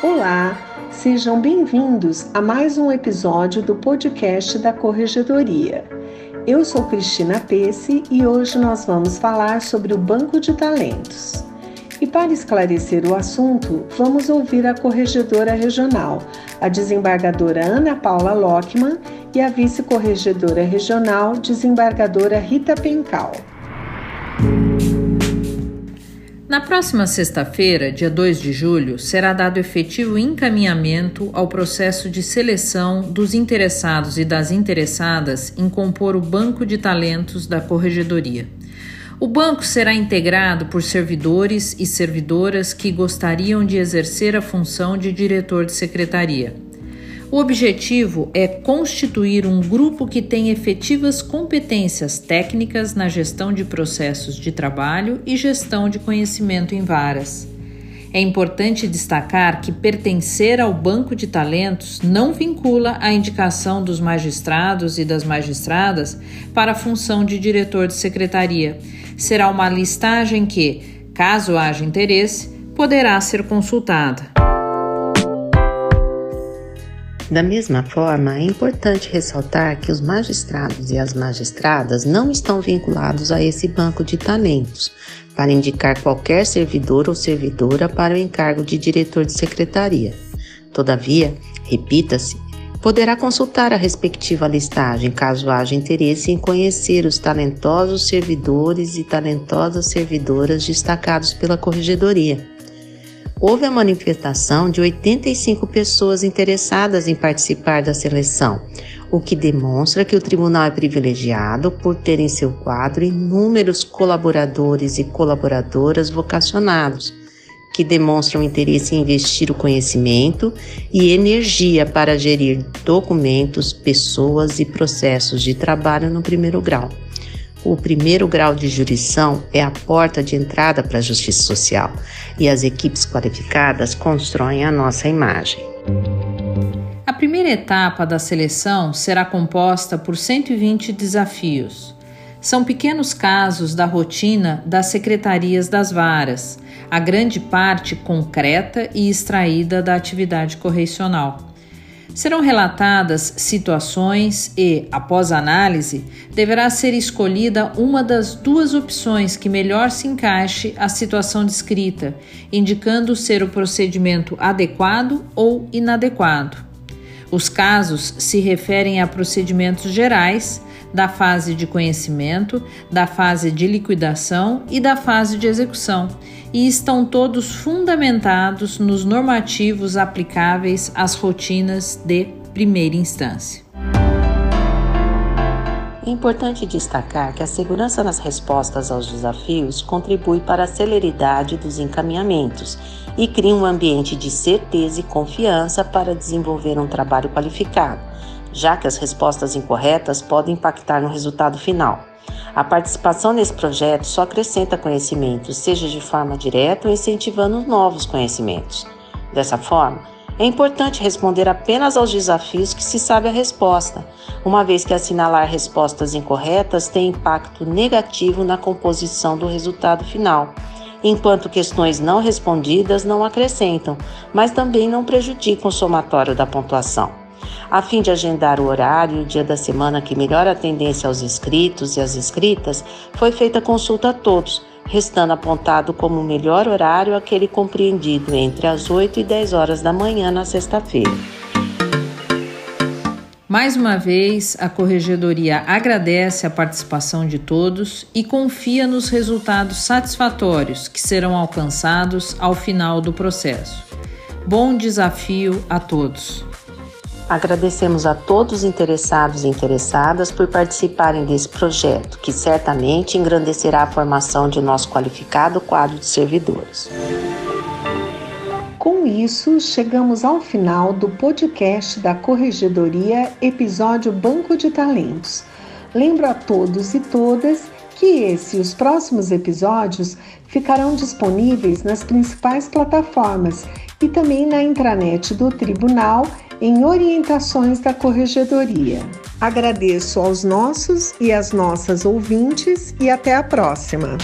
Olá, sejam bem-vindos a mais um episódio do podcast da Corregedoria. Eu sou Cristina Pesse e hoje nós vamos falar sobre o Banco de Talentos. E para esclarecer o assunto, vamos ouvir a corregedora regional, a desembargadora Ana Paula Lockman e a vice-corregedora regional, desembargadora Rita Pencal. Na próxima sexta-feira, dia 2 de julho, será dado efetivo encaminhamento ao processo de seleção dos interessados e das interessadas em compor o banco de talentos da Corregedoria. O banco será integrado por servidores e servidoras que gostariam de exercer a função de diretor de secretaria. O objetivo é constituir um grupo que tem efetivas competências técnicas na gestão de processos de trabalho e gestão de conhecimento em varas. É importante destacar que pertencer ao banco de talentos não vincula a indicação dos magistrados e das magistradas para a função de diretor de secretaria. Será uma listagem que, caso haja interesse, poderá ser consultada. Da mesma forma, é importante ressaltar que os magistrados e as magistradas não estão vinculados a esse banco de talentos para indicar qualquer servidor ou servidora para o encargo de diretor de secretaria. Todavia, repita-se, poderá consultar a respectiva listagem caso haja interesse em conhecer os talentosos servidores e talentosas servidoras destacados pela Corregedoria houve a manifestação de 85 pessoas interessadas em participar da seleção, o que demonstra que o tribunal é privilegiado por ter em seu quadro inúmeros colaboradores e colaboradoras vocacionados, que demonstram interesse em investir o conhecimento e energia para gerir documentos, pessoas e processos de trabalho no primeiro grau. O primeiro grau de jurisdição é a porta de entrada para a justiça social e as equipes qualificadas constroem a nossa imagem. A primeira etapa da seleção será composta por 120 desafios. São pequenos casos da rotina das secretarias das varas, a grande parte concreta e extraída da atividade correcional. Serão relatadas situações e, após análise, deverá ser escolhida uma das duas opções que melhor se encaixe à situação descrita, indicando ser o procedimento adequado ou inadequado. Os casos se referem a procedimentos gerais da fase de conhecimento, da fase de liquidação e da fase de execução, e estão todos fundamentados nos normativos aplicáveis às rotinas de primeira instância. É importante destacar que a segurança nas respostas aos desafios contribui para a celeridade dos encaminhamentos e cria um ambiente de certeza e confiança para desenvolver um trabalho qualificado já que as respostas incorretas podem impactar no resultado final. A participação nesse projeto só acrescenta conhecimentos, seja de forma direta ou incentivando novos conhecimentos. Dessa forma, é importante responder apenas aos desafios que se sabe a resposta, uma vez que assinalar respostas incorretas tem impacto negativo na composição do resultado final, enquanto questões não respondidas não acrescentam, mas também não prejudicam o somatório da pontuação a fim de agendar o horário e o dia da semana que melhor a tendência aos inscritos e às inscritas, foi feita consulta a todos, restando apontado como o melhor horário aquele compreendido entre as 8 e 10 horas da manhã na sexta-feira. Mais uma vez, a Corregedoria agradece a participação de todos e confia nos resultados satisfatórios que serão alcançados ao final do processo. Bom desafio a todos! Agradecemos a todos os interessados e interessadas por participarem desse projeto, que certamente engrandecerá a formação de nosso qualificado quadro de servidores. Com isso, chegamos ao final do podcast da Corregedoria, episódio Banco de Talentos. Lembro a todos e todas que esse e os próximos episódios ficarão disponíveis nas principais plataformas e também na intranet do Tribunal em orientações da Corregedoria. Agradeço aos nossos e às nossas ouvintes e até a próxima.